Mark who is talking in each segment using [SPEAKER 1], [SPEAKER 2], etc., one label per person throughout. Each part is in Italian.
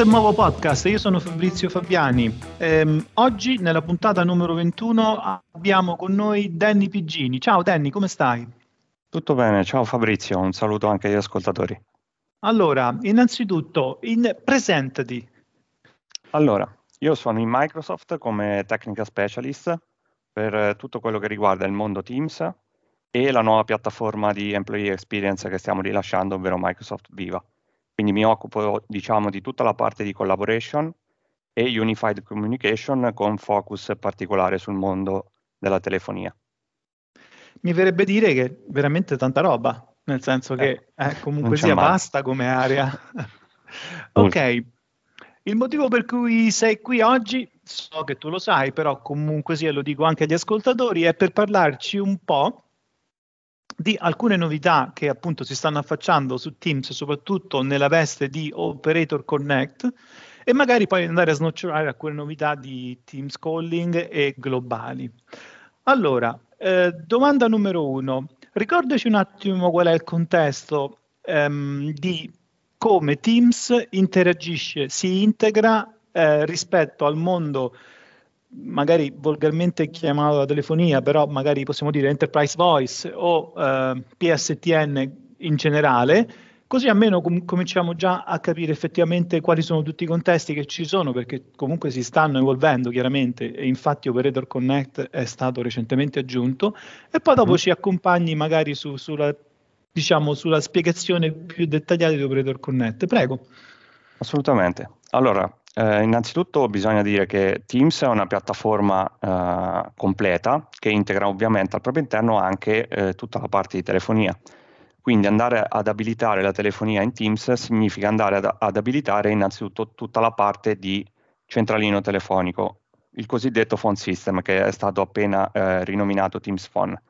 [SPEAKER 1] Questo è il nuovo podcast, io sono Fabrizio Fabiani. Ehm, oggi, nella puntata numero 21, abbiamo con noi Danny Piggini. Ciao Danny, come stai?
[SPEAKER 2] Tutto bene, ciao Fabrizio, un saluto anche agli ascoltatori.
[SPEAKER 1] Allora, innanzitutto, in... presentati.
[SPEAKER 2] Allora, io sono in Microsoft come Technical Specialist per tutto quello che riguarda il mondo Teams e la nuova piattaforma di Employee Experience che stiamo rilasciando, ovvero Microsoft Viva. Quindi mi occupo, diciamo, di tutta la parte di collaboration e unified communication con focus particolare sul mondo della telefonia.
[SPEAKER 1] Mi verrebbe dire che è veramente tanta roba, nel senso che eh, eh, comunque sia male. vasta come area. ok, il motivo per cui sei qui oggi, so che tu lo sai, però comunque sia lo dico anche agli ascoltatori, è per parlarci un po' di alcune novità che appunto si stanno affacciando su Teams, soprattutto nella veste di Operator Connect, e magari poi andare a snocciolare alcune novità di Teams Calling e globali. Allora, eh, domanda numero uno. Ricordaci un attimo qual è il contesto ehm, di come Teams interagisce, si integra eh, rispetto al mondo magari volgarmente chiamato la telefonia, però magari possiamo dire enterprise voice o eh, PSTN in generale, così almeno com- cominciamo già a capire effettivamente quali sono tutti i contesti che ci sono, perché comunque si stanno evolvendo chiaramente, e infatti Operator Connect è stato recentemente aggiunto, e poi dopo mm. ci accompagni magari su, sulla, diciamo, sulla spiegazione più dettagliata di Operator Connect. Prego.
[SPEAKER 2] Assolutamente. Allora, eh, innanzitutto bisogna dire che Teams è una piattaforma eh, completa che integra ovviamente al proprio interno anche eh, tutta la parte di telefonia. Quindi andare ad abilitare la telefonia in Teams significa andare ad, ad abilitare innanzitutto tutta la parte di centralino telefonico, il cosiddetto phone system che è stato appena eh, rinominato Teams Phone.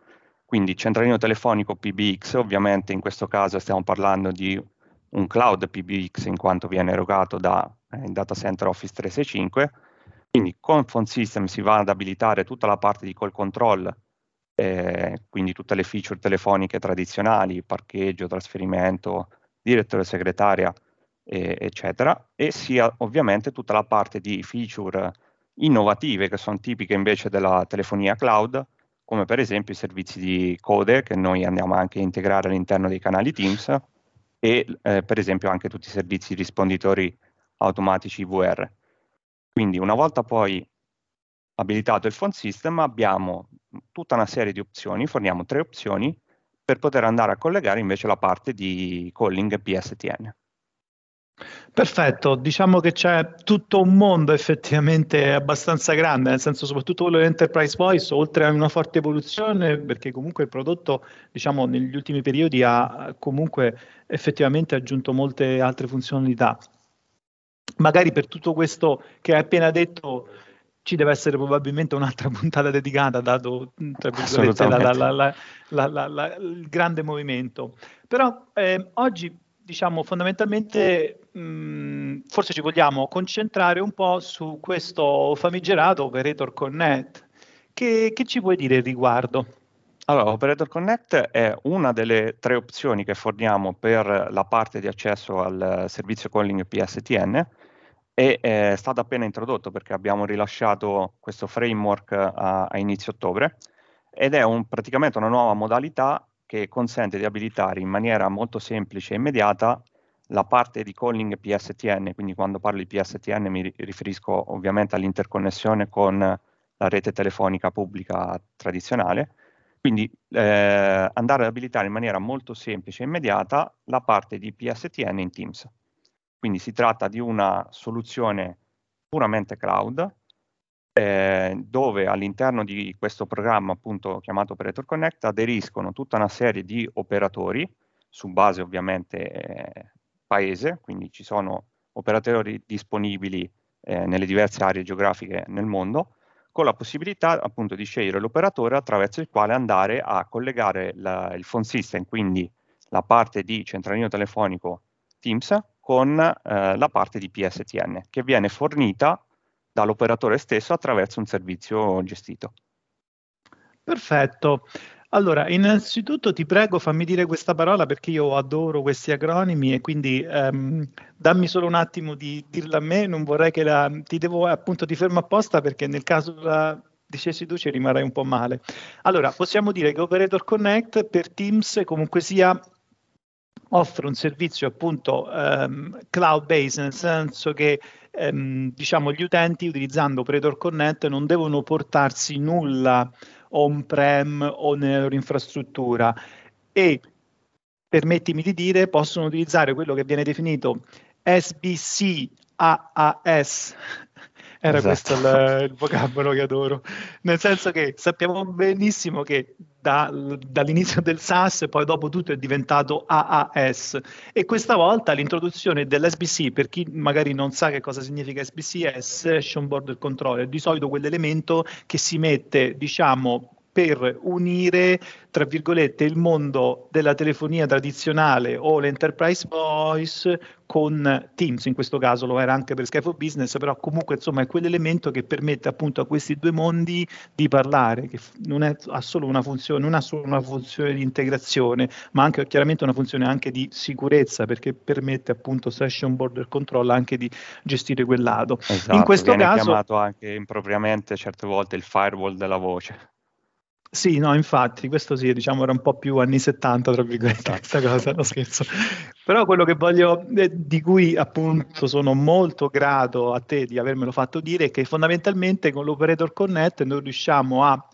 [SPEAKER 2] Quindi centralino telefonico PBX, ovviamente in questo caso stiamo parlando di un cloud PBX in quanto viene erogato da eh, Data Center Office 365. Quindi con Phone System si va ad abilitare tutta la parte di call control, eh, quindi tutte le feature telefoniche tradizionali, parcheggio, trasferimento, direttore segretaria, eh, eccetera, e sia ovviamente tutta la parte di feature innovative che sono tipiche invece della telefonia cloud, come per esempio i servizi di code che noi andiamo anche a integrare all'interno dei canali Teams e eh, per esempio anche tutti i servizi risponditori automatici VR. Quindi una volta poi abilitato il phone system abbiamo tutta una serie di opzioni, forniamo tre opzioni per poter andare a collegare invece la parte di calling PSTN.
[SPEAKER 1] Perfetto, diciamo che c'è tutto un mondo effettivamente abbastanza grande, nel senso soprattutto quello dell'enterprise voice, oltre a una forte evoluzione, perché comunque il prodotto, diciamo, negli ultimi periodi ha comunque effettivamente aggiunto molte altre funzionalità magari per tutto questo che hai appena detto ci deve essere probabilmente un'altra puntata dedicata, dato la, la, la, il grande movimento. Però eh, oggi, diciamo, fondamentalmente mh, forse ci vogliamo concentrare un po' su questo famigerato Operator Connect. Che, che ci puoi dire al riguardo?
[SPEAKER 2] Allora, Operator Connect è una delle tre opzioni che forniamo per la parte di accesso al servizio calling PSTN e è stato appena introdotto perché abbiamo rilasciato questo framework a, a inizio ottobre ed è un, praticamente una nuova modalità che consente di abilitare in maniera molto semplice e immediata la parte di calling PSTN, quindi quando parlo di PSTN mi riferisco ovviamente all'interconnessione con la rete telefonica pubblica tradizionale, quindi eh, andare ad abilitare in maniera molto semplice e immediata la parte di PSTN in Teams. Quindi si tratta di una soluzione puramente cloud, eh, dove all'interno di questo programma appunto chiamato Operator Connect aderiscono tutta una serie di operatori su base ovviamente eh, paese, quindi ci sono operatori disponibili eh, nelle diverse aree geografiche nel mondo, con la possibilità appunto di scegliere l'operatore attraverso il quale andare a collegare la, il phone system, quindi la parte di centralino telefonico Teams con eh, la parte di PSTN che viene fornita dall'operatore stesso attraverso un servizio gestito.
[SPEAKER 1] Perfetto. Allora, innanzitutto ti prego fammi dire questa parola perché io adoro questi acronimi e quindi um, dammi solo un attimo di dirla a me, non vorrei che la, ti devo appunto ti fermo apposta perché nel caso la dicessi tu ci rimarrai un po' male. Allora, possiamo dire che Operator Connect per Teams comunque sia offre un servizio appunto um, cloud-based, nel senso che um, diciamo gli utenti utilizzando Operator Connect non devono portarsi nulla on-prem o nella loro infrastruttura e permettimi di dire possono utilizzare quello che viene definito SBC AAS era esatto. questo il, il, vocabolo che adoro. Nel senso che sappiamo benissimo che da, dall'inizio del SAS poi dopo tutto è diventato AAS e questa volta l'introduzione dell'SBC, per chi magari non sa che cosa significa SBC, è Session Border Controller, di solito quell'elemento che si mette, diciamo, per unire, tra virgolette, il mondo della telefonia tradizionale o l'enterprise voice con Teams, in questo caso lo era anche per Skype for Business, però comunque insomma è quell'elemento che permette appunto a questi due mondi di parlare, che non è, ha solo una funzione, non ha solo una funzione di integrazione, ma anche chiaramente una funzione anche di sicurezza, perché permette appunto session border control anche di gestire quel lato.
[SPEAKER 2] Esatto, in questo viene caso chiamato anche impropriamente certe volte il firewall della voce.
[SPEAKER 1] Sì, no, infatti, questo sì, diciamo era un po' più anni 70, tra virgolette, questa cosa, no scherzo. Però quello che voglio, eh, di cui appunto sono molto grato a te di avermelo fatto dire, è che fondamentalmente con l'Operator Connect noi riusciamo a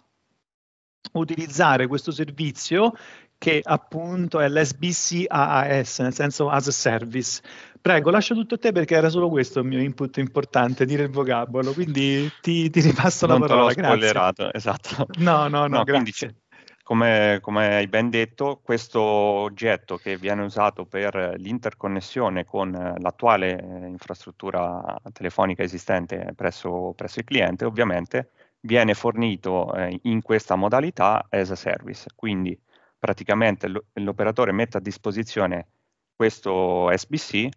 [SPEAKER 1] utilizzare questo servizio che appunto è l'SBC AAS, nel senso as a service. Prego, lascio tutto a te perché era solo questo il mio input importante, dire il vocabolo, quindi ti, ti ripasso
[SPEAKER 2] non
[SPEAKER 1] la parola.
[SPEAKER 2] Non te l'ho spoilerato, esatto.
[SPEAKER 1] No, no, no, no grazie.
[SPEAKER 2] Come, come, hai ben detto, questo oggetto che viene usato per l'interconnessione con l'attuale eh, infrastruttura telefonica esistente presso, presso il cliente, ovviamente viene fornito eh, in questa modalità as a service. Quindi praticamente l'operatore mette a disposizione questo SBC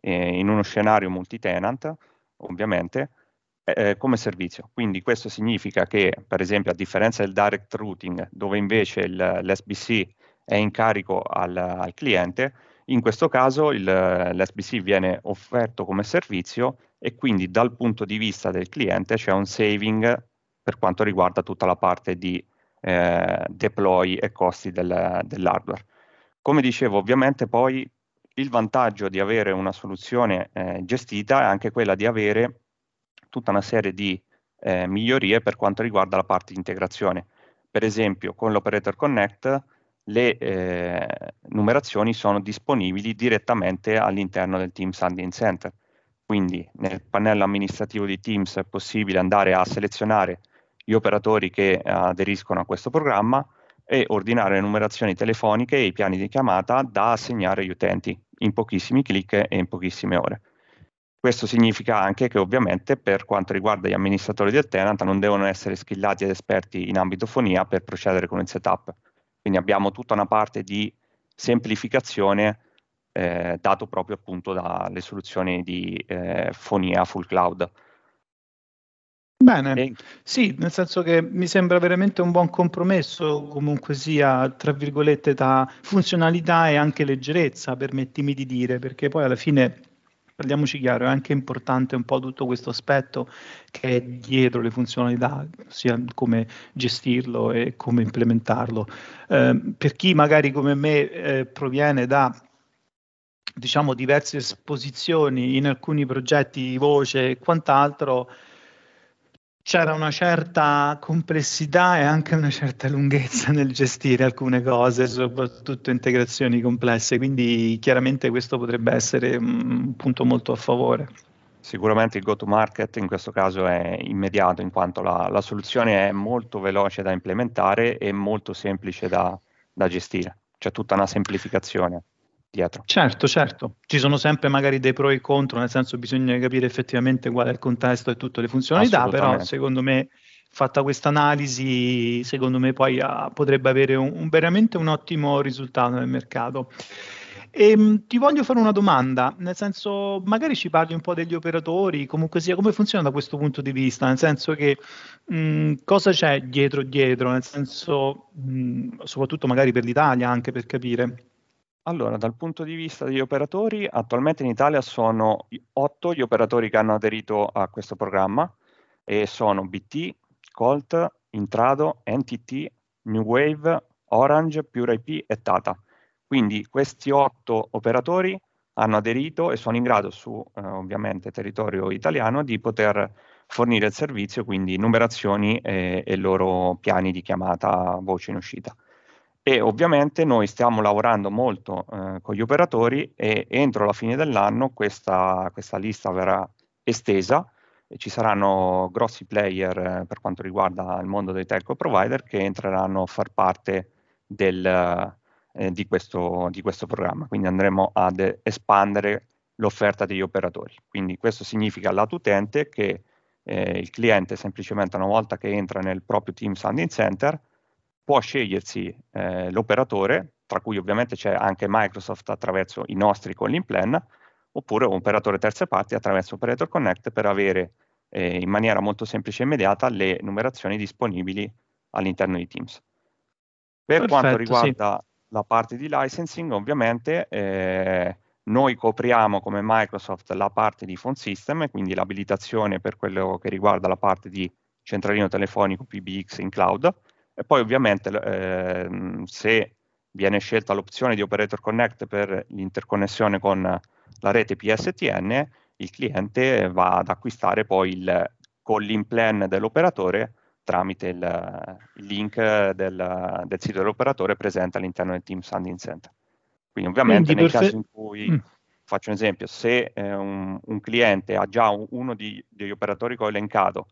[SPEAKER 2] eh, in uno scenario multi-tenant, ovviamente, eh, come servizio. Quindi questo significa che, per esempio, a differenza del direct routing, dove invece il, l'SBC è in carico al, al cliente, in questo caso il, l'SBC viene offerto come servizio e quindi dal punto di vista del cliente c'è un saving per quanto riguarda tutta la parte di eh, deploy e costi del, dell'hardware. Come dicevo, ovviamente poi il vantaggio di avere una soluzione eh, gestita è anche quella di avere tutta una serie di eh, migliorie per quanto riguarda la parte di integrazione. Per esempio, con l'Operator Connect le eh, numerazioni sono disponibili direttamente all'interno del Teams Handling Center. Quindi nel pannello amministrativo di Teams è possibile andare a selezionare gli operatori che aderiscono a questo programma e ordinare le numerazioni telefoniche e i piani di chiamata da assegnare agli utenti in pochissimi clic e in pochissime ore. Questo significa anche che ovviamente per quanto riguarda gli amministratori del tenant non devono essere skillati ed esperti in ambito fonia per procedere con il setup. Quindi abbiamo tutta una parte di semplificazione eh, dato proprio appunto dalle soluzioni di eh, fonia full cloud.
[SPEAKER 1] Bene, e... sì, nel senso che mi sembra veramente un buon compromesso, comunque sia, tra virgolette, tra funzionalità e anche leggerezza, permettimi di dire, perché poi alla fine, parliamoci chiaro, è anche importante un po' tutto questo aspetto che è dietro le funzionalità, sia come gestirlo e come implementarlo. Eh, per chi magari come me eh, proviene da diciamo diverse esposizioni in alcuni progetti di voce e quant'altro, c'era una certa complessità e anche una certa lunghezza nel gestire alcune cose, soprattutto integrazioni complesse, quindi chiaramente questo potrebbe essere un punto molto a favore.
[SPEAKER 2] Sicuramente il go-to-market in questo caso è immediato in quanto la, la soluzione è molto veloce da implementare e molto semplice da, da gestire, c'è tutta una semplificazione dietro.
[SPEAKER 1] Certo, certo. Ci sono sempre magari dei pro e contro, nel senso bisogna capire effettivamente qual è il contesto e tutte le funzionalità, però secondo me fatta questa analisi, secondo me poi uh, potrebbe avere un, un, veramente un ottimo risultato nel mercato. E, ehm, ti voglio fare una domanda, nel senso, magari ci parli un po' degli operatori, comunque sia, come funziona da questo punto di vista, nel senso che mh, cosa c'è dietro dietro, nel senso, mh, soprattutto magari per l'Italia, anche per capire.
[SPEAKER 2] Allora, dal punto di vista degli operatori, attualmente in Italia sono otto gli operatori che hanno aderito a questo programma e sono BT, Colt, Intrado, NTT, New Wave, Orange, PureIP e Tata. Quindi questi otto operatori hanno aderito e sono in grado su eh, ovviamente territorio italiano di poter fornire il servizio, quindi numerazioni e, e loro piani di chiamata voce in uscita. E ovviamente noi stiamo lavorando molto eh, con gli operatori e entro la fine dell'anno questa, questa lista verrà estesa e ci saranno grossi player eh, per quanto riguarda il mondo dei telco provider che entreranno a far parte del, eh, di, questo, di, questo, programma. Quindi andremo ad espandere l'offerta degli operatori. Quindi questo significa lato utente che eh, il cliente semplicemente una volta che entra nel proprio Team Sounding Center può scegliersi eh, l'operatore, tra cui ovviamente c'è anche Microsoft attraverso i nostri calling plan, oppure un operatore terze parti attraverso Operator Connect per avere eh, in maniera molto semplice e immediata le numerazioni disponibili all'interno di Teams. Per Perfetto, quanto riguarda sì la parte di licensing, ovviamente eh, noi copriamo come Microsoft la parte di phone system, quindi l'abilitazione per quello che riguarda la parte di centralino telefonico PBX in cloud e poi ovviamente eh, se viene scelta l'opzione di Operator Connect per l'interconnessione con la rete PSTN, il cliente va ad acquistare poi il calling plan dell'operatore tramite il, il link del, del, sito dell'operatore presente all'interno del Team Sanding Center. Quindi ovviamente Quindi, nel caso in cui, mm. faccio un esempio, se eh, un, un, cliente ha già un, uno di, degli operatori che ho elencato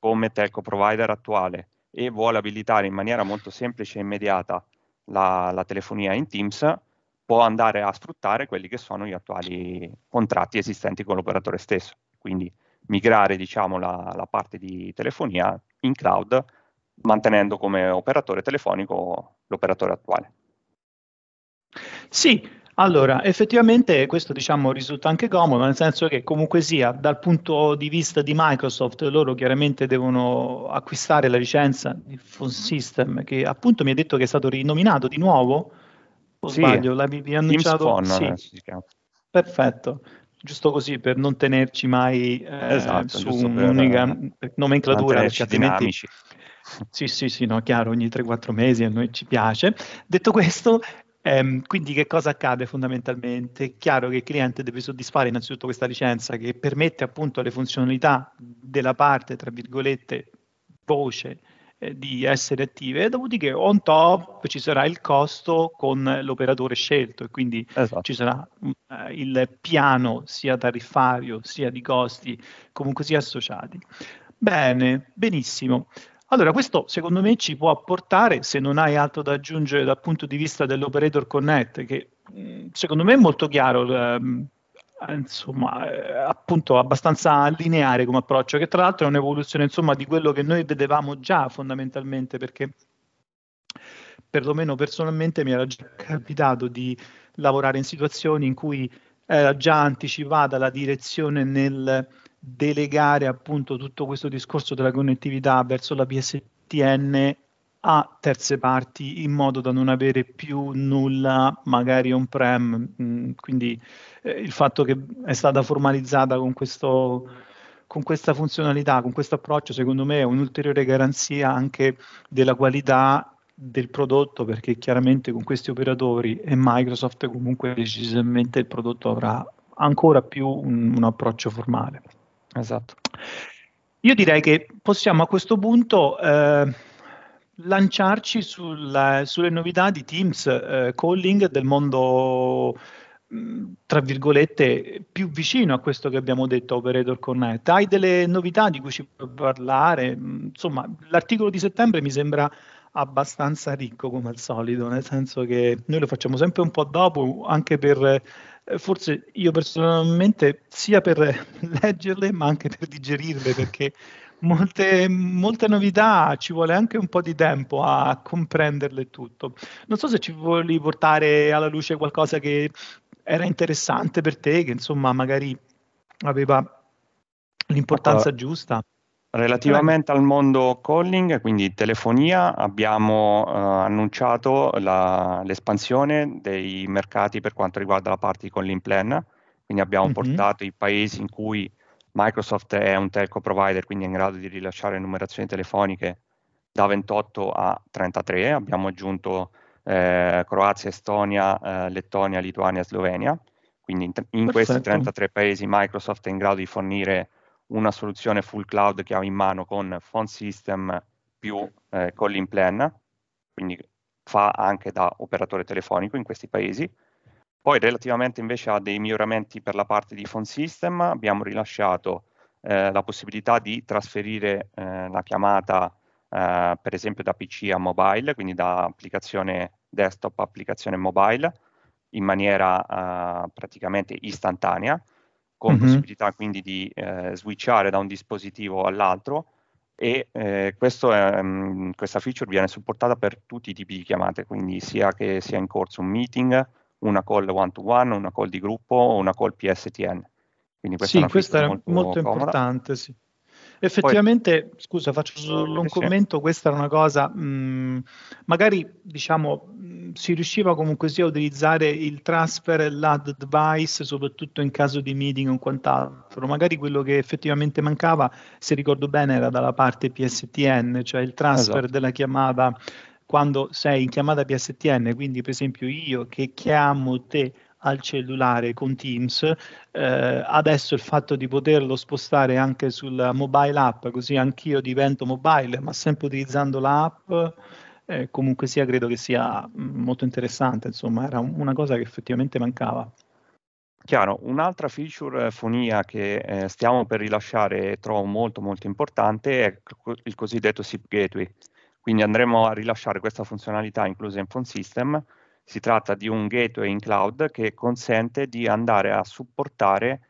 [SPEAKER 2] come telco provider attuale e vuole abilitare in maniera molto semplice e immediata la, la telefonia in Teams, può andare a sfruttare quelli che sono gli attuali contratti esistenti con l'operatore stesso. Quindi migrare diciamo, la, la parte di telefonia in cloud mantenendo come operatore telefonico l'operatore attuale.
[SPEAKER 1] Sì, allora, effettivamente questo diciamo risulta anche comodo, nel senso che comunque sia dal punto di vista di Microsoft, loro chiaramente devono acquistare la licenza di Phone System, che appunto mi ha detto che è stato rinominato di nuovo, o sì, sbaglio, l'avevi annunciato? Phone, sì. Perfetto giusto così per non tenerci mai eh, esatto, su un'unica nomenclatura, perché altrimenti... Sì, sì, sì, no, chiaro, ogni 3-4 mesi a noi ci piace. Detto questo, ehm, quindi che cosa accade fondamentalmente? È chiaro che il cliente deve soddisfare innanzitutto questa licenza che permette appunto le funzionalità della parte, tra virgolette, voce eh, di essere attive, dopodiché on top ci sarà il costo con l'operatore scelto e quindi esatto. ci sarà uh, il piano sia tariffario sia di costi comunque sia associati. Bene, benissimo. Allora, questo secondo me ci può apportare, se non hai altro da aggiungere dal punto di vista dell'operator connect, che secondo me è molto chiaro, ehm, insomma, eh, appunto abbastanza lineare come approccio, che tra l'altro è un'evoluzione insomma, di quello che noi vedevamo già fondamentalmente, perché perlomeno personalmente mi era già capitato di lavorare in situazioni in cui era già anticipata la direzione nel delegare appunto tutto questo discorso della connettività verso la PSTN a terze parti in modo da non avere più nulla magari on-prem, mm, quindi eh, il fatto che è stata formalizzata con, questo, con questa funzionalità, con questo approccio, secondo me è un'ulteriore garanzia anche della qualità del prodotto perché chiaramente con questi operatori e Microsoft comunque decisamente il prodotto avrà ancora più un, un approccio formale.
[SPEAKER 2] Esatto.
[SPEAKER 1] Io direi che possiamo a questo punto eh, lanciarci sulla, sulle novità di Teams eh, Calling del mondo tra virgolette più vicino a questo che abbiamo detto Operator Connect. Hai delle novità di cui ci puoi parlare? Mm, insomma, l'articolo di settembre mi sembra abbastanza ricco come al solito, nel senso che noi lo facciamo sempre un po' dopo, anche per forse io personalmente sia per leggerle ma anche per digerirle perché molte, molte novità ci vuole anche un po' di tempo a comprenderle tutto. Non so se ci vuoi portare alla luce qualcosa che era interessante per te, che insomma magari aveva l'importanza uh, giusta.
[SPEAKER 2] Relativamente al mondo calling, quindi telefonia, abbiamo uh, annunciato la, l'espansione dei mercati per quanto riguarda la parte di calling plan, quindi abbiamo mm-hmm. portato i paesi in cui Microsoft è un telco provider, quindi è in grado di rilasciare numerazioni telefoniche da 28 a 33, abbiamo aggiunto eh, Croazia, Estonia, eh, Lettonia, Lituania Slovenia, quindi in, in questi 33 paesi Microsoft è in grado di fornire una soluzione full cloud che ha in mano con phone system più eh, calling plan, quindi fa anche da operatore telefonico in questi paesi. Poi relativamente invece a dei miglioramenti per la parte di phone system, abbiamo rilasciato eh, la possibilità di trasferire eh, la chiamata eh, per esempio da PC a mobile, quindi da applicazione desktop a applicazione mobile in maniera eh, praticamente istantanea con mm-hmm. possibilità quindi di eh, switchare da un dispositivo all'altro e eh, è, um, questa feature viene supportata per tutti i tipi di chiamate, quindi sia che sia in corso un meeting, una call one-to-one, una call di gruppo o una call PSTN.
[SPEAKER 1] Quindi questa sì, è questa è molto, molto importante, sì. Effettivamente, Poi, scusa, faccio solo un commento, questa era una cosa, mh, mm, magari diciamo si riusciva comunque sia a utilizzare il transfer LAD device, soprattutto in caso di meeting o quant'altro, magari quello che effettivamente mancava, se ricordo bene, era dalla parte PSTN, cioè il transfer esatto. della chiamata quando sei in chiamata PSTN, quindi per esempio io che chiamo te al cellulare con Teams, eh, adesso il fatto di poterlo spostare anche sulla mobile app, così anch'io divento mobile, ma sempre utilizzando l'app, eh, comunque sia credo che sia mm, molto interessante, insomma era una cosa che effettivamente mancava.
[SPEAKER 2] Chiaro, un'altra feature eh, fonia che eh, stiamo per rilasciare e trovo molto molto importante è il cosiddetto SIP Gateway. Quindi andremo a rilasciare questa funzionalità inclusa in Phone System si tratta di un gateway in cloud che consente di andare a supportare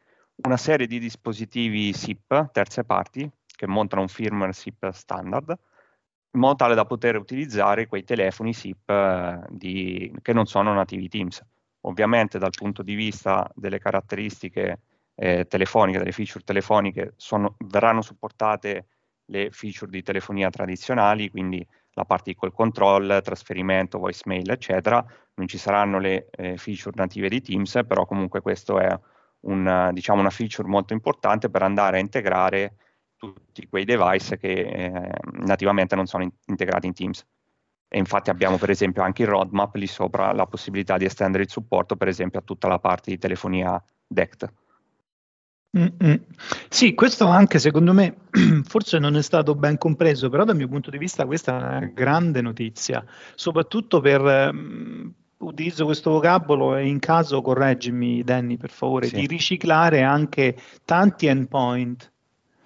[SPEAKER 2] una serie di dispositivi SIP terze parti che montano un firmware SIP standard in modo tale da poter utilizzare quei telefoni SIP eh, di, che non sono nativi Teams. Ovviamente dal punto di vista delle caratteristiche eh, telefoniche, delle feature telefoniche, sono, verranno supportate le feature di telefonia tradizionali, quindi la parte di call control, trasferimento, voicemail, eccetera. Non ci saranno le eh, feature native di Teams, però comunque questo è un, diciamo, una feature molto importante per andare a integrare tutti quei device che eh, nativamente non sono in- integrati in Teams. E infatti abbiamo per esempio anche il roadmap lì sopra la possibilità di estendere il supporto per esempio a tutta la parte di telefonia DECT.
[SPEAKER 1] Mm-mm. Sì, questo anche secondo me forse non è stato ben compreso, però dal mio punto di vista questa è una grande notizia, soprattutto per um, utilizzo questo vocabolo e in caso correggimi Danny per favore, sì. di riciclare anche tanti endpoint.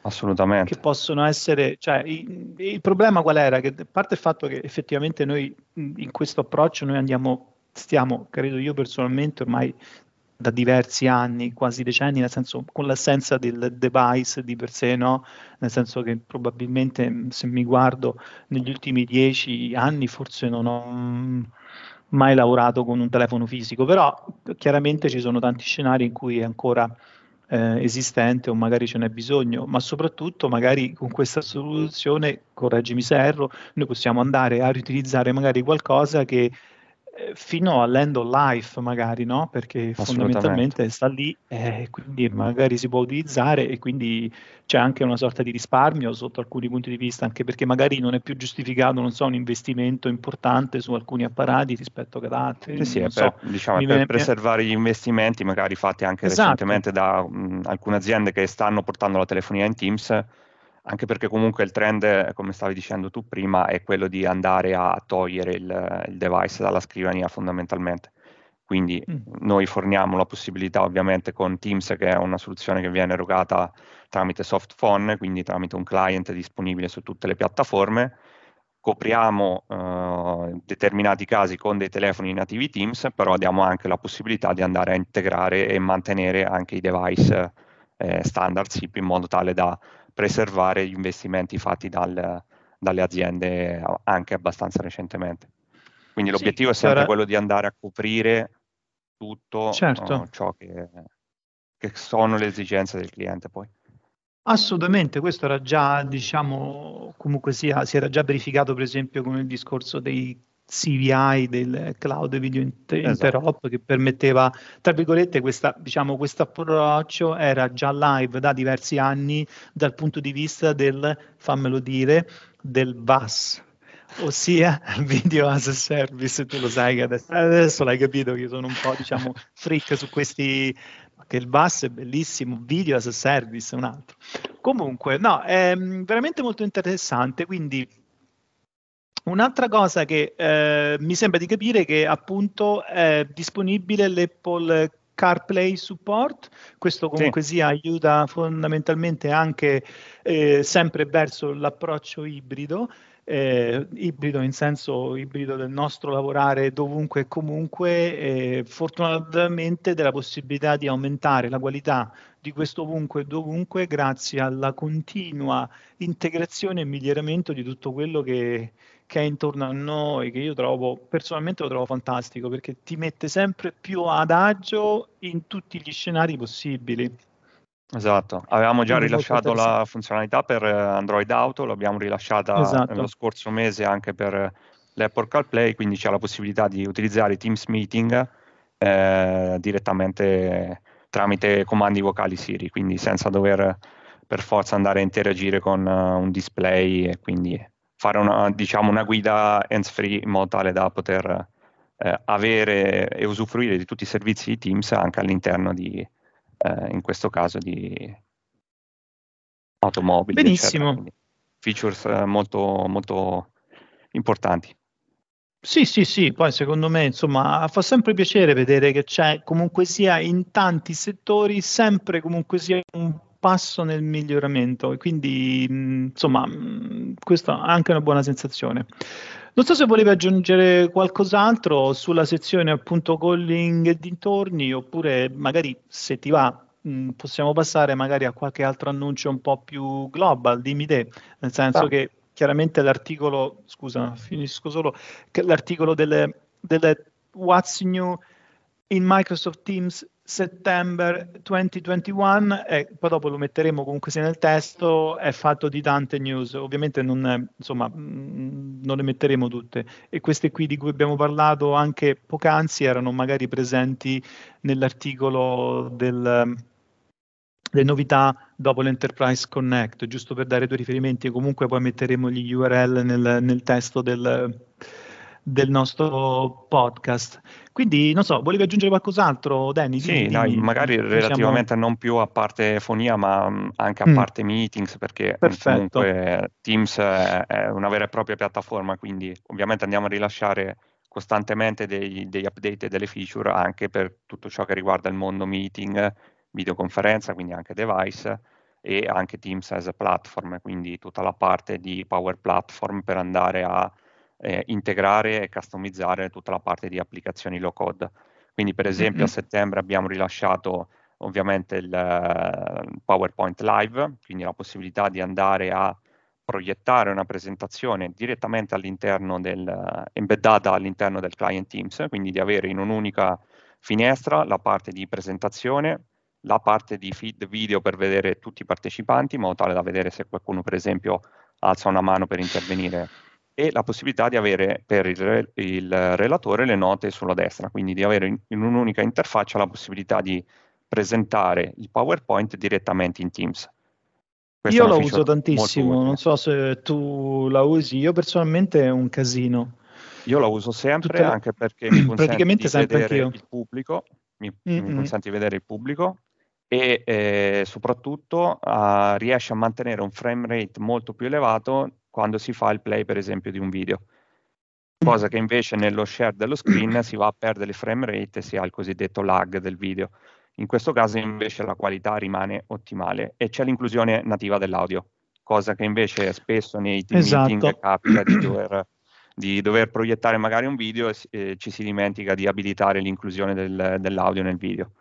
[SPEAKER 2] Assolutamente.
[SPEAKER 1] Che possono essere, cioè il, il problema qual era? Che a parte il fatto che effettivamente noi in questo approccio noi andiamo, stiamo, credo io personalmente, ormai da diversi anni, quasi decenni, nel senso con l'assenza del device di per sé, no? Nel senso che probabilmente se mi guardo negli ultimi dieci anni forse non ho mai lavorato con un telefono fisico, però chiaramente ci sono tanti scenari in cui è ancora eh, esistente o magari ce n'è bisogno, ma soprattutto magari con questa soluzione, correggimi se erro, noi possiamo andare a riutilizzare magari qualcosa che fino all'end of life magari, no? Perché fondamentalmente sta lì e eh, quindi magari si può utilizzare e quindi c'è anche una sorta di risparmio sotto alcuni punti di vista, anche perché magari non è più giustificato, non so, un investimento importante su alcuni apparati rispetto ad altri.
[SPEAKER 2] Sì, sì, per, so. diciamo, per viene... preservare gli investimenti magari fatti anche esatto. recentemente da mh, alcune aziende che stanno portando la telefonia in Teams anche perché comunque il trend, come stavi dicendo tu prima, è quello di andare a togliere il, il device dalla scrivania fondamentalmente. Quindi mm. noi forniamo la possibilità ovviamente con Teams, che è una soluzione che viene erogata tramite soft phone, quindi tramite un client disponibile su tutte le piattaforme, copriamo uh, determinati casi con dei telefoni nativi Teams, però diamo anche la possibilità di andare a integrare e mantenere anche i device eh, standard SIP in modo tale da preservare gli investimenti fatti dal, dalle aziende anche abbastanza recentemente. Quindi l'obiettivo sì, è sempre ora... quello di andare a coprire tutto certo. uh, ciò che, che sono le esigenze del cliente poi.
[SPEAKER 1] Assolutamente, questo era già, diciamo, comunque sia, si era già verificato per esempio con il discorso dei CVI del cloud video inter- esatto. interop che permetteva, tra virgolette, questa, diciamo, questo approccio era già live da diversi anni dal punto di vista del, fammelo dire, del VAS, ossia Video as a Service, tu lo sai che adesso, adesso l'hai capito che io sono un po' diciamo freak su questi che il VAS è bellissimo, Video as a Service un altro. Comunque, no, è mm, veramente molto interessante, quindi Un'altra cosa che eh, mi sembra di capire è che appunto è disponibile l'Apple CarPlay Support, questo comunque sì. sia aiuta fondamentalmente anche eh, sempre verso l'approccio ibrido eh, ibrido in senso ibrido del nostro lavorare dovunque e comunque, eh, fortunatamente della possibilità di aumentare la qualità di questo ovunque e dovunque grazie alla continua integrazione e miglioramento di tutto quello che, che è intorno a noi, che io trovo, personalmente lo trovo fantastico perché ti mette sempre più ad agio in tutti gli scenari possibili.
[SPEAKER 2] Esatto, avevamo già rilasciato la funzionalità per eh, Android Auto, l'abbiamo rilasciata esatto. lo scorso mese anche per l'Apple CarPlay, quindi c'è la possibilità di utilizzare Teams Meeting eh, direttamente tramite comandi vocali Siri, quindi senza dover per forza andare a interagire con uh, un display e quindi fare una, diciamo, una guida hands-free in modo tale da poter eh, avere e usufruire di tutti i servizi di Teams anche all'interno di, eh, in questo caso di automobili.
[SPEAKER 1] Benissimo.
[SPEAKER 2] Features eh, molto, molto importanti.
[SPEAKER 1] Sì, sì, sì, poi secondo me insomma fa sempre piacere vedere che c'è comunque sia in tanti settori sempre comunque sia un passo nel miglioramento e quindi insomma questa è anche una buona sensazione. Non so se volevi aggiungere qualcos'altro sulla sezione appunto calling e dintorni oppure magari se ti va mh, possiamo passare magari a qualche altro annuncio un po' più global, dimmi te, nel senso ah. che chiaramente l'articolo, scusa, finisco solo, l'articolo delle, delle What's New in Microsoft Teams settembre 2021 e poi dopo lo metteremo comunque sia nel testo è fatto di tante news. Ovviamente non, insomma, mm, non le metteremo tutte. E queste qui di cui abbiamo parlato anche poc'anzi erano magari presenti nell'articolo del, le novità dopo l'Enterprise Connect giusto per dare due riferimenti comunque poi metteremo gli URL nel, nel testo del del nostro podcast. Quindi, non so, volevi aggiungere qualcos'altro, Danny?
[SPEAKER 2] Sì, dai, magari diciamo... relativamente non più a parte fonia, ma mm, anche a mm. parte meetings, perché Perfetto. comunque Teams è una vera e propria piattaforma, quindi ovviamente andiamo a rilasciare costantemente dei, degli update e delle feature anche per tutto ciò che riguarda il mondo meeting, videoconferenza, quindi anche device e anche Teams as a platform, quindi tutta la parte di Power Platform per andare a eh, integrare e customizzare tutta la parte di applicazioni low code. Quindi per esempio mm-hmm. a settembre abbiamo rilasciato ovviamente il uh, PowerPoint Live, quindi la possibilità di andare a proiettare una presentazione direttamente all'interno del, uh, embeddata all'interno del client Teams, quindi di avere in un'unica finestra la parte di presentazione, la parte di feed video per vedere tutti i partecipanti, in modo tale da vedere se qualcuno per esempio alza una mano per intervenire e la possibilità di avere per il, il, relatore le note sulla destra, quindi di avere in, in, un'unica interfaccia la possibilità di presentare il PowerPoint direttamente in Teams.
[SPEAKER 1] Questo io la uso tantissimo, non so se tu la usi, io personalmente è un casino.
[SPEAKER 2] Io la uso sempre Tutte... anche perché mi consente di vedere il pubblico, mi, mi, consente di vedere il pubblico e eh, soprattutto uh, riesce a mantenere un frame rate molto più elevato quando si fa il play per esempio di un video. Cosa che invece nello share dello screen si va a perdere il frame rate e si ha il cosiddetto lag del video. In questo caso invece la qualità rimane ottimale e c'è l'inclusione nativa dell'audio cosa che invece spesso nei team
[SPEAKER 1] esatto.
[SPEAKER 2] meeting capita di dover, di dover, proiettare magari un video e eh, ci si dimentica di abilitare l'inclusione del, dell'audio nel video.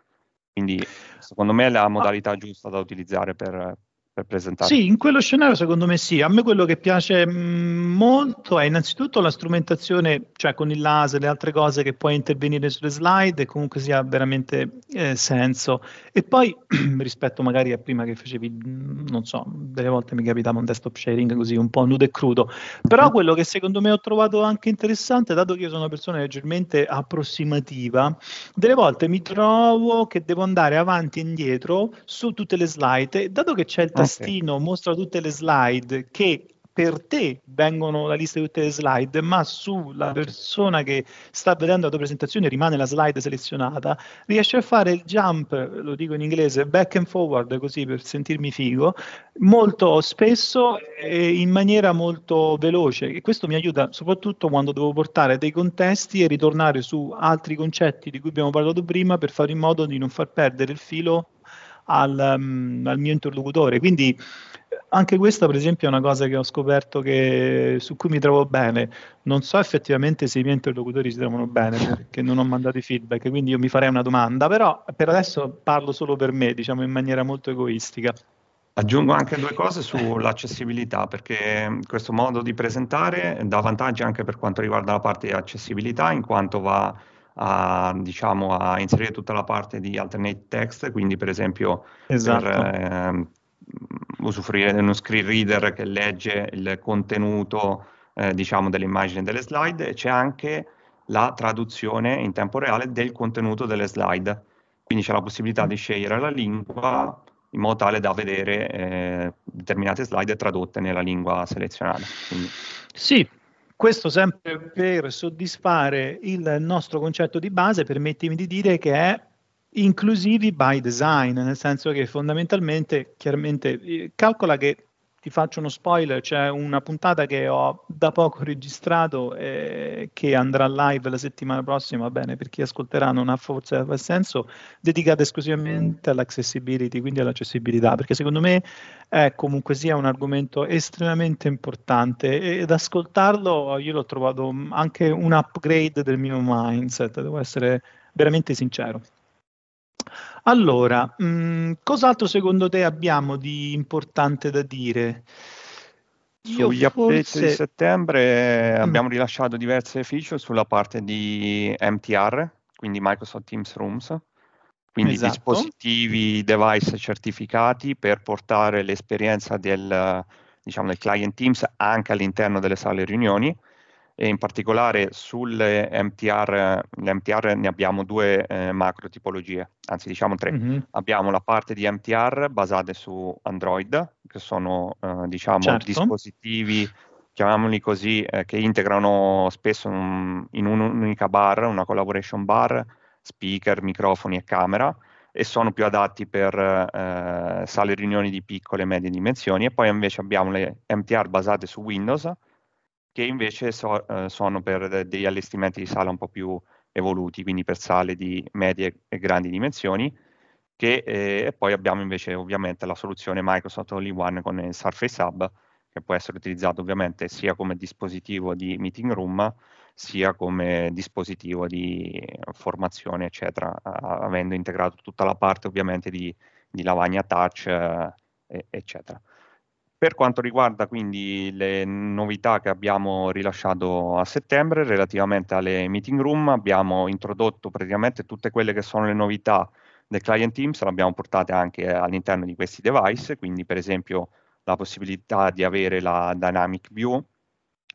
[SPEAKER 2] Quindi secondo me è la modalità giusta da utilizzare per, per presentare.
[SPEAKER 1] Sì, in quello scenario secondo me sì. A me quello che piace mm, molto è innanzitutto la strumentazione, cioè con il laser, le altre cose che puoi intervenire sulle slide e comunque sia veramente eh, senso. E poi rispetto magari a prima che facevi, mm, non so, delle volte mi capitava un desktop sharing così un po' nudo e crudo. Però mm-hmm. quello che secondo me ho trovato anche interessante, dato che io sono una persona leggermente approssimativa, delle volte mi trovo che devo andare avanti e indietro su tutte le slide, e dato che c'è il tastino okay. mostra tutte le slide che per te vengono la lista di tutte le slide, ma sulla persona che sta vedendo la tua presentazione rimane la slide selezionata, riesce a fare il jump, lo dico in inglese, back and forward, così per sentirmi figo, molto spesso e in maniera molto veloce. E questo mi aiuta soprattutto quando devo portare dei contesti e ritornare su altri concetti di cui abbiamo parlato prima per fare in modo di non far perdere il filo al, um, al mio interlocutore. Quindi anche questa, per esempio, è una cosa che ho scoperto che, su cui mi trovo bene. Non so effettivamente se i miei interlocutori si trovano bene perché non ho mandato i feedback, quindi io mi farei una domanda, però per adesso parlo solo per me, diciamo in maniera molto egoistica.
[SPEAKER 2] Aggiungo anche due cose sull'accessibilità, perché questo modo di presentare dà vantaggi anche per quanto riguarda la parte di accessibilità, in quanto va a, diciamo, a inserire tutta la parte di alternate text, quindi per esempio esatto. per eh, usufruire di uno screen reader che legge il contenuto eh, diciamo, delle immagini delle slide, c'è anche la traduzione in tempo reale del contenuto delle slide, quindi c'è la possibilità di scegliere la lingua in modo tale da vedere eh, determinate slide tradotte nella lingua selezionata. Quindi...
[SPEAKER 1] Sì, questo sempre per soddisfare il nostro concetto di base, permettimi di dire che è inclusivi by design, nel senso che fondamentalmente, chiaramente, eh, calcola che ti faccio uno spoiler, c'è una puntata che ho da poco registrato e che andrà live la settimana prossima, bene, per chi ascolterà non ha forse senso, dedicata esclusivamente all'accessibility, quindi all'accessibilità, perché secondo me è comunque sia un argomento estremamente importante ed ascoltarlo io l'ho trovato anche un upgrade del mio mindset, devo essere veramente sincero. Allora, mh, mm, cos'altro secondo te abbiamo di importante da dire?
[SPEAKER 2] Io Sugli forse... update di settembre mm. abbiamo rilasciato diverse feature sulla parte di MTR, quindi Microsoft Teams Rooms, quindi esatto. dispositivi, device certificati per portare l'esperienza del, diciamo, del client Teams anche all'interno delle sale riunioni e in particolare sulle MTR, le MTR ne abbiamo due eh, macro tipologie, anzi diciamo tre. Mm-hmm. Abbiamo la parte di MTR basate su Android, che sono eh, diciamo certo. dispositivi, chiamiamoli così, eh, che integrano spesso un, in un'unica bar, una collaboration bar, speaker, microfoni e camera e sono più adatti per eh, sale riunioni di piccole e medie dimensioni e poi invece abbiamo le MTR basate su Windows che invece so, eh, sono per degli allestimenti di sala un po' più evoluti, quindi per sale di medie e grandi dimensioni, che, eh, e poi abbiamo invece ovviamente la soluzione Microsoft All in One con il Surface Hub, che può essere utilizzato ovviamente sia come dispositivo di meeting room, sia come dispositivo di formazione, eccetera, avendo integrato tutta la parte ovviamente di, di lavagna touch, eh, eccetera. Per quanto riguarda quindi le novità che abbiamo rilasciato a settembre relativamente alle meeting room, abbiamo introdotto praticamente tutte quelle che sono le novità del client Teams, le abbiamo portate anche all'interno di questi device, quindi per esempio la possibilità di avere la dynamic view,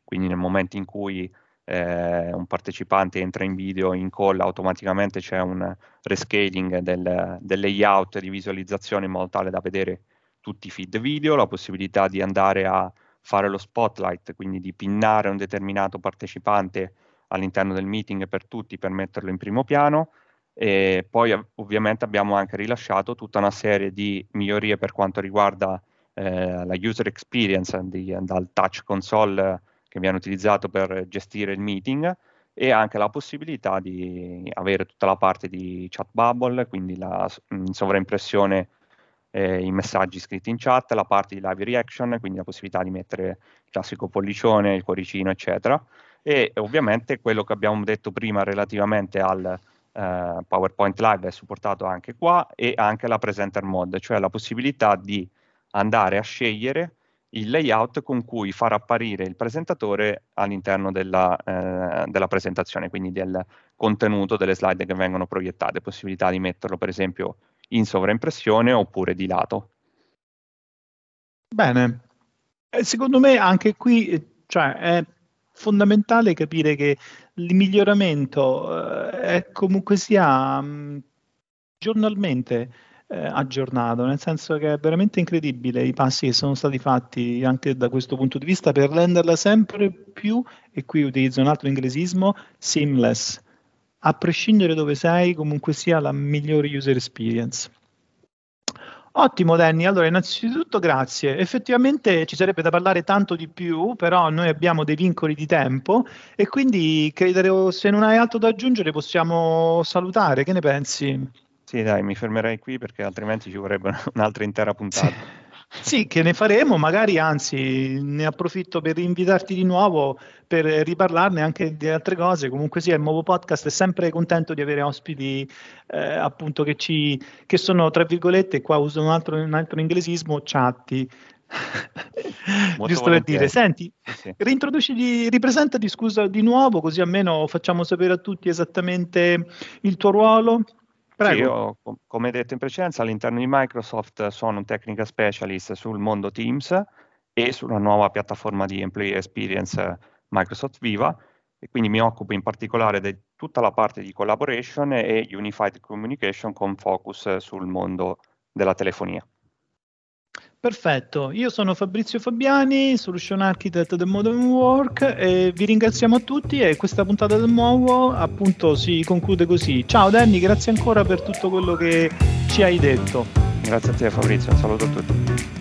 [SPEAKER 2] quindi nel momento in cui eh, un partecipante entra in video in call automaticamente c'è un rescaling del, del layout di visualizzazione in modo tale da vedere tutti i feed video, la possibilità di andare a fare lo spotlight, quindi di pinnare un determinato partecipante all'interno del meeting per tutti per metterlo in primo piano. E poi ovviamente abbiamo anche rilasciato tutta una serie di migliorie per quanto riguarda eh, la user experience di, dal touch console che viene utilizzato per gestire il meeting e anche la possibilità di avere tutta la parte di chat bubble, quindi la in sovraimpressione eh, i messaggi scritti in chat, la parte di live reaction, quindi la possibilità di mettere il classico pollicione, il cuoricino, eccetera. E ovviamente quello che abbiamo detto prima relativamente al eh, PowerPoint Live è supportato anche qua e anche la presenter mode, cioè la possibilità di andare a scegliere il layout con cui far apparire il presentatore all'interno della, eh, della, presentazione, quindi del contenuto delle slide che vengono proiettate, possibilità di metterlo per esempio in sovraimpressione oppure di lato.
[SPEAKER 1] Bene, eh, secondo me anche qui eh, cioè, è fondamentale capire che il miglioramento eh, è comunque sia mm, giornalmente eh, aggiornato, nel senso che è veramente incredibile i passi che sono stati fatti anche da questo punto di vista per renderla sempre più, e qui utilizzo un altro inglesismo, seamless, a prescindere dove sei, comunque sia la migliore user experience. Ottimo Danny, allora innanzitutto grazie. Effettivamente ci sarebbe da parlare tanto di più, però noi abbiamo dei vincoli di tempo e quindi credo se non hai altro da aggiungere possiamo salutare, che ne pensi?
[SPEAKER 2] Sì, dai, mi fermerei qui perché altrimenti ci vorrebbe un'altra intera puntata.
[SPEAKER 1] Sì. Sì, che ne faremo, magari anzi ne approfitto per invitarti di nuovo per riparlarne anche di altre cose. Comunque sia, il nuovo podcast è sempre contento di avere ospiti eh, appunto che, ci, che sono, tra virgolette, qua uso un altro, un altro inglesismo, chatti. Giusto per dire, senti, sì. reintroduciti, ripresentati scusa di nuovo, così almeno facciamo sapere a tutti esattamente il tuo ruolo
[SPEAKER 2] Prego. Sì, io, come detto in precedenza, all'interno di Microsoft sono un technical specialist sul mondo Teams e sulla nuova piattaforma di employee experience Microsoft Viva e quindi mi occupo in particolare di tutta la parte di collaboration e unified communication con focus sul mondo della telefonia.
[SPEAKER 1] Perfetto, io sono Fabrizio Fabiani, Solution Architect del Modern Work e vi ringraziamo a tutti e questa puntata del nuovo appunto si conclude così. Ciao Danny, grazie ancora per tutto quello che ci hai detto.
[SPEAKER 2] Grazie a te Fabrizio, un saluto a tutti.